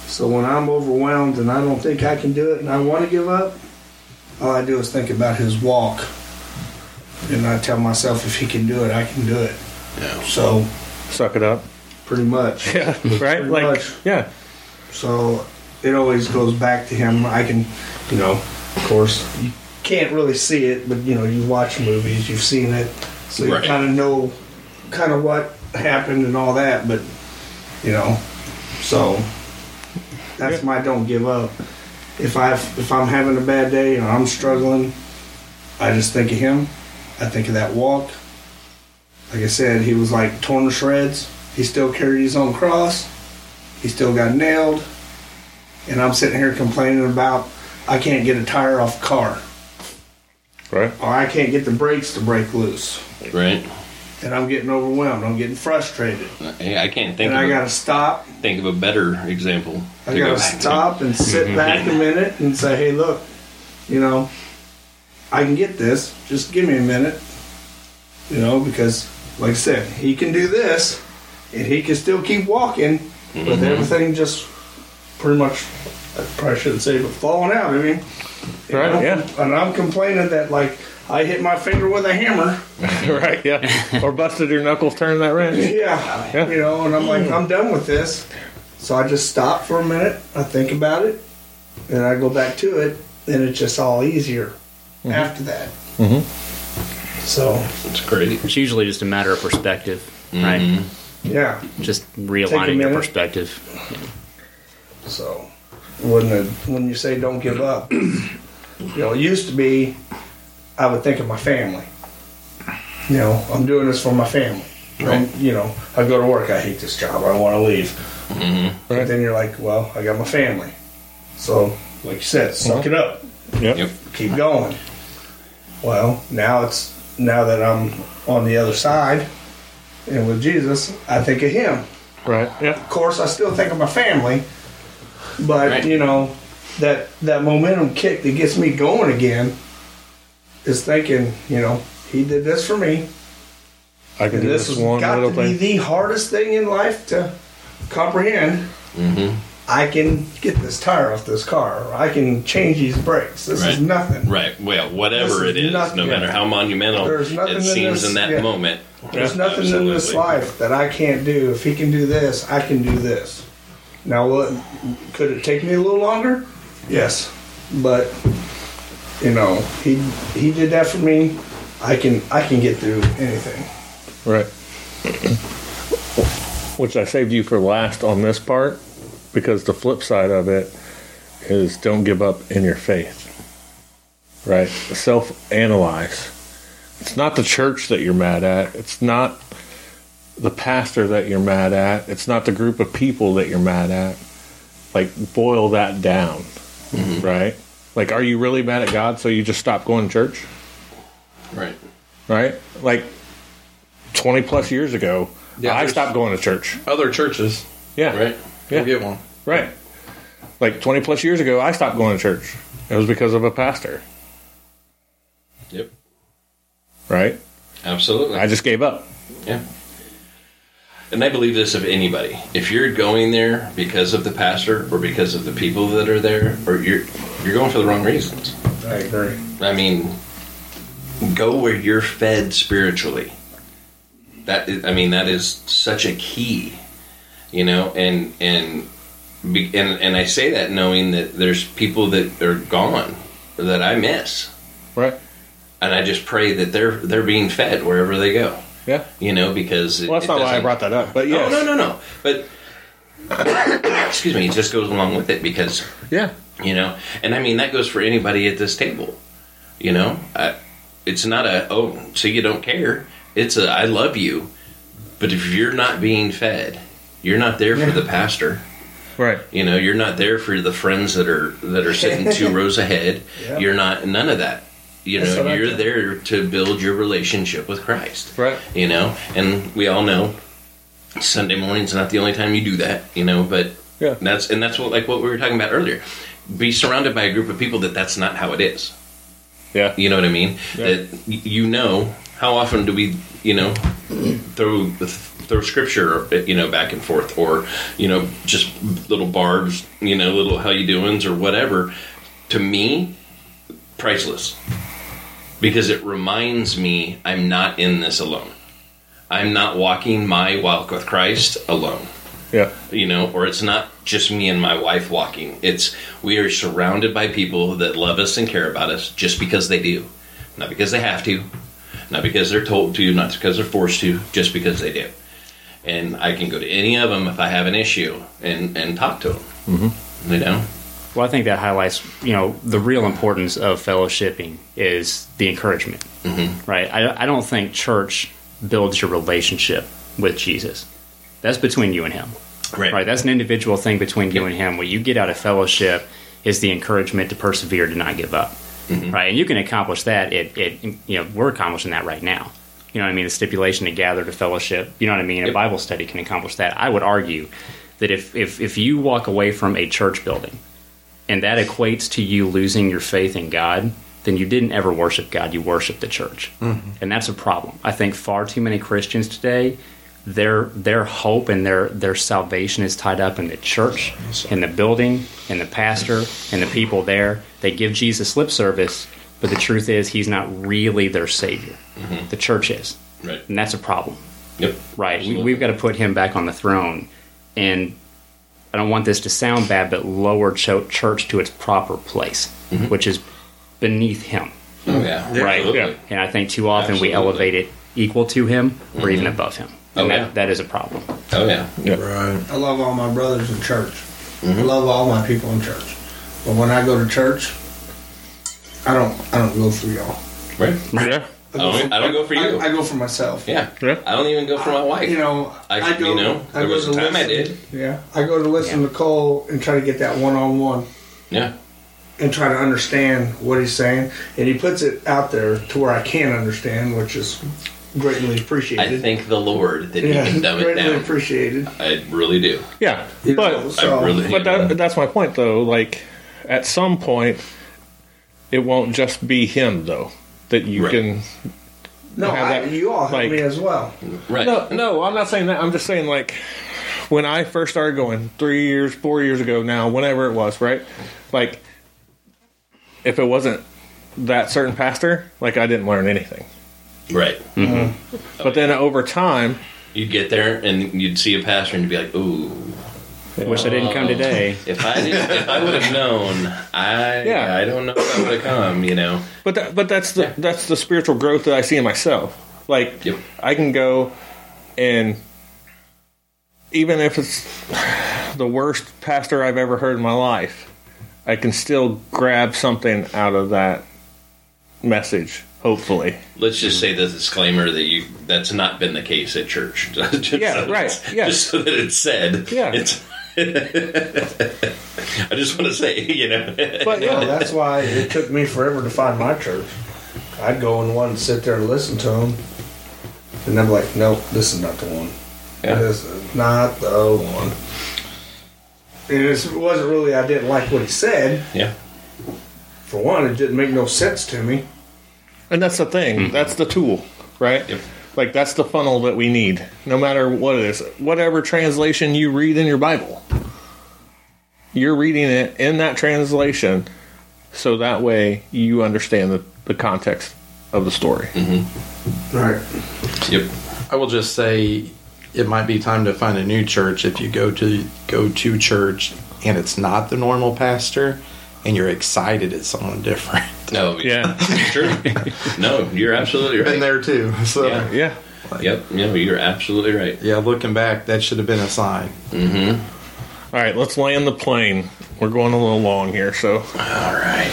So when I'm overwhelmed and I don't think I can do it and I want to give up, all I do is think about his walk. And I tell myself if he can do it, I can do it. Yeah. So Suck it up. pretty much. Yeah. Right. Pretty like much. yeah. So it always goes back to him. I can, you know, of course, you can't really see it, but you know, you watch movies, you've seen it, so you Right. kind of know kind of what happened and all that, but you know, so that's my don't give up. If I if I'm having a bad day or I'm struggling, I just think of him. I think of that walk. Like I said, he was like torn to shreds. He still carried his own cross. He still got nailed. And I'm sitting here complaining about I can't get a tire off a car Right. or I can't get the brakes to break loose. Right. And I'm getting overwhelmed. I'm getting frustrated. Uh, hey, I can't think And of I a, got to stop. think of a better example. I got go to back to. stop and sit back a minute and say, hey, look, you know, I can get this. Just give me a minute. You know, because, like I said, he can do this and he can still keep walking with everything just pretty much, I probably shouldn't say, but falling out. I mean, Right, and I'm- yeah. And I'm complaining that, like, I hit my finger with a hammer. right. Yeah. or busted your knuckles turning that wrench. Yeah, Yeah. you know, and I'm like, I'm done with this. So I just stop for a minute. I think about it, and I go back to it, and it's just all easier after that. Mhm. So It's great. It's usually just a matter of perspective, right? yeah, Just realigning your minute. perspective. so when the, when you say don't give up, you know, it used to be I would think of my family. You know, I'm doing this for my family. Right. You know, I go to work. I hate this job. I want to leave. Mm-hmm. But then you're like, well, I got my family. So, like you said, suck it up. Yep. Yep. Keep going. Well, now it's now that I'm on the other side and with Jesus, I think of him. Right. Yeah. Of course, I still think of my family, but Right. you know that that momentum kick that gets me going again is thinking, you know, he did this for me. I can And do this this one got little to be the hardest thing in life to comprehend. Mm-hmm. I can get this tire off this car, or I can change these brakes. This is nothing. Right. Well, whatever This it is is, nothing- no matter how monumental There's nothing it in seems this- in that yeah. moment. There's Yeah, nothing in this life that I can't do. If he can do this, I can do this. Now, what could it take me a little longer? Yes, but you know, he he did that for me. I can I can get through anything. Right. Which I saved you for last on this part because the flip side of it is don't give up in your faith. Right? Self analyze. It's not the church that you're mad at. It's not the pastor that you're mad at. It's not the group of people that you're mad at. Like, boil that down. Mm-hmm. Right? Like, are you really mad at God so you just stop going to church? Right. Right? Like, 20 plus years ago, Yeah, I stopped going to church. Other churches, Yeah. Right. Yeah. yeah. get one. Right. Like 20 plus years ago, I stopped going to church. It was because of a pastor. Yep. Right? Absolutely. I just gave up. Yeah. And I believe this of anybody. If you're going there because of the pastor or because of the people that are there, or you're you're going for the wrong reasons. I agree. I mean, go where you're fed spiritually. That is, I mean, that is such a key, you know, and and be, and and I say that knowing that there's people that are gone that I miss, Right? and I just pray that they're they're being fed wherever they go, Yeah. you know, because it, Well, that's it not why I brought that up. But yes. no, no, no, no. But excuse me, it just goes along with it because Yeah. you know, and I mean that goes for anybody at this table. You know, I, it's not a oh, so you don't care. It's a I love you, but if you're not being fed, you're not there for the pastor. Right. You know, you're not there for the friends that are that are sitting two rows ahead. Yeah. You're not none of that. You That's know, you're think. there to build your relationship with Christ Right. you know and we all know sunday morning's not the only time you do that you know but Yeah. that's and that's what like what we were talking about earlier be surrounded by a group of people that that's not how it is Yeah. you know what i mean Yeah. that you know how often do we you know throw throw scripture you know back and forth or you know just little barbs you know little how you doings or whatever to me priceless because it reminds me I'm not in this alone. I'm not walking my walk with Christ alone, Yeah. you know, or it's not just me and my wife walking. It's we are surrounded by people that love us and care about us just because they do, not because they have to, not because they're told to, not because they're forced to, just because they do. And I can go to any of them if I have an issue and and talk to them. Mm-hmm. You know, Well, I think that highlights, you know, the real importance of fellowshipping is the encouragement, mm-hmm. right? I, I don't think church builds your relationship with Jesus. That's between you and Him, right? That's an individual thing between you and Him. What you get out of fellowship is the encouragement to persevere, to not give up, right? And you can accomplish that. It, it, you know, we're accomplishing that right now. You know what I mean? The stipulation to gather to fellowship. You know what I mean? A Bible study can accomplish that. I would argue that if, if, if you walk away from a church building and that equates to you losing your faith in God, then you didn't ever worship God. You worship the church, mm-hmm. and that's a problem. I think far too many Christians today, their their hope and their their salvation is tied up in the church, in the building, in the pastor, and the people there. They give Jesus lip service, but the truth is, He's not really their Savior. Mm-hmm. The church is, right? and that's a problem. Yep. Right. We, Absolutely. we've got to put him back on the throne. And I don't want this to sound bad, but lower cho- church to its proper place, mm-hmm. which is beneath him. Oh yeah. Right. Absolutely. And I think too often we elevate it equal to him or mm-hmm. even above him. Oh, And yeah. that, that is a problem. Oh yeah. Right. I love all my brothers in church. I love all my people in church. But when I go to church, I don't I don't go for y'all. Right. Yeah. I don't, I don't go for you. I, I go for myself. yeah. Yeah. I don't even go for my wife. You know, I- go. you know, I there go was to a time I listen- did. Yeah, I go to listen to Cole and try to get that one on one Yeah. and try to understand what he's saying, and he puts it out there to where I can understand, which is greatly appreciated. I thank the Lord that yeah, He can dumb it greatly down. appreciated. I really do. Yeah. You know, But so, I really. but that, that's my point though. Like at some point, it won't just be him though. That you Right. can. no, have I, that, you all help like- me as well. right. No, no, I'm not saying that. I'm just saying like when I first started going three years, four years ago now, whenever it was, right? Like if it wasn't that certain pastor, like I didn't learn anything. Right. Mm-hmm. Mm-hmm. But then over time, You'd get there and you'd see a pastor and you'd be like, "Ooh, Wish I didn't come today. if I did, if I would have known, I Yeah. I don't know if I would have come." You know. But that, but that's the that's the spiritual growth that I see in myself. Like Yep. I can go and even if it's the worst pastor I've ever heard in my life, I can still grab something out of that message. Hopefully, Let's just say the disclaimer that you that's not been the case at church. just Yeah, so right, yeah. Just so that it's said. Yeah. It's. I just want to say, you know. but yeah, that's why it took me forever to find my church. I'd go and one sit there and listen to them, and I'm like, nope, this is not the one. Yeah. This is not the one. And it's- it wasn't really I didn't like what he said. yeah. For one, it didn't make no sense to me. and that's the thing. Mm-hmm. That's the tool, right? Yep. Like that's the funnel that we need, no matter what it is, whatever translation you read in your Bible. You're reading it in that translation, so that way you understand the, the context of the story. Mm-hmm. Right. Yep. I will just say it might be time to find a new church if you go to go to church and it's not the normal pastor and you're excited it's someone different. No. Yeah, true. no, you're absolutely right. Been right. there too. So Yeah. yeah. Yep. No, you're absolutely right. yeah, looking back, that should have been a sign. Mm-hmm. All right, let's land the plane. We're going a little long here, so All right.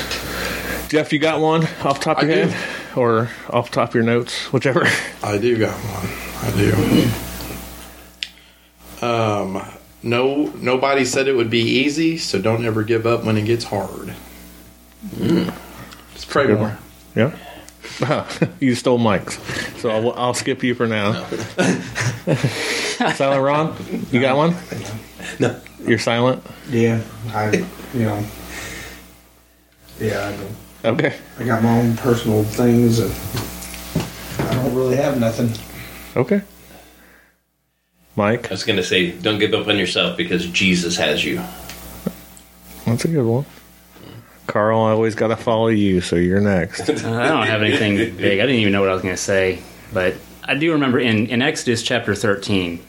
Jeff, you got one off the top of I your do. head, or off the top of your notes, whichever. I do got one. I do. Um, no, nobody said it would be easy, so don't ever give up when it gets hard. Mm. Just pray Good more. Yeah. you stole Mike's, so I'll, I'll skip you for now. silent Ron, you got one? No. You're silent. Yeah. I, you know. Yeah, I do. Okay. I got my own personal things, and I don't really have nothing. Okay. Mike, I was going to say, don't give up on yourself because Jesus has you. that's a good one. Carl, I always got to follow you, so you're next. I don't have anything big. I didn't even know what I was going to say, but I do remember in, in Exodus chapter 13,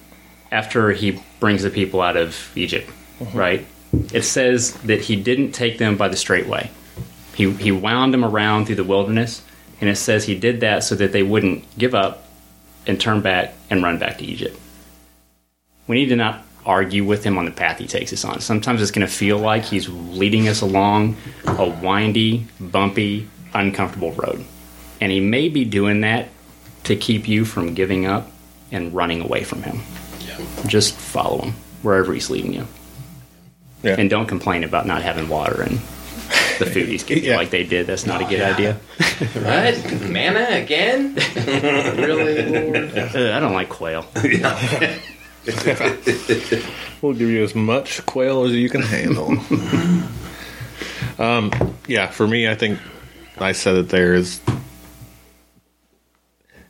after he brings the people out of Egypt, mm-hmm. right? It says that he didn't take them by the straight way. He, he wound them around through the wilderness And it says he did that so that they wouldn't give up and turn back and run back to Egypt. We need to not argue with him on the path he takes us on. Sometimes it's going to feel like he's leading us along a windy, bumpy, uncomfortable road. And he may be doing that to keep you from giving up and running away from him. Yeah. Just follow him wherever he's leading you. Yeah. And don't complain about not having water and the food he's giving Yeah. like they did. That's not a Oh, good yeah. idea. What? Manna again? really, Lord? Uh, I don't like quail. We'll give you as much quail as you can handle. um, yeah, for me, I think I said it there is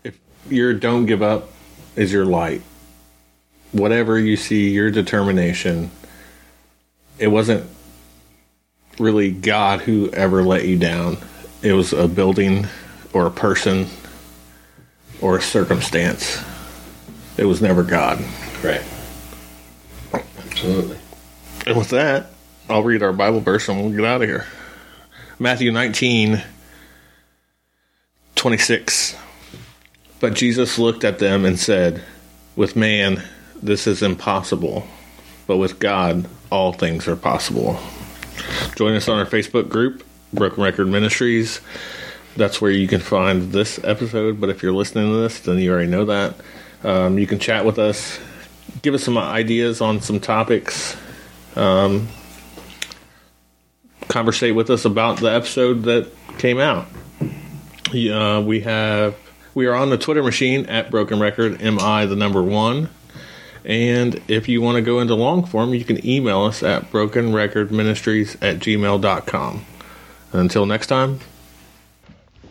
if your don't give up is your light. Whatever you see, your determination. It wasn't really God who ever let you down. It was a building or a person or a circumstance. It was never God. Right. Absolutely. And with that, I'll read our Bible verse and we'll get out of here. Matthew 19, 26. But Jesus looked at them and said, With man, this is impossible, but with God, all things are possible. Join us on our Facebook group, Broken Record Ministries. That's where you can find this episode. But if you're listening to this, then you already know that. Um, you can chat with us, give us some ideas on some topics, um, conversate with us about the episode that came out. Uh, we have we are on the Twitter machine at Broken Record MI the number one. And if you want to go into long form, you can email us at brokenrecordministries at gmail.com. Until next time,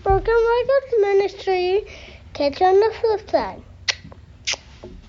Broken Records Ministry. Catch you on the flip side.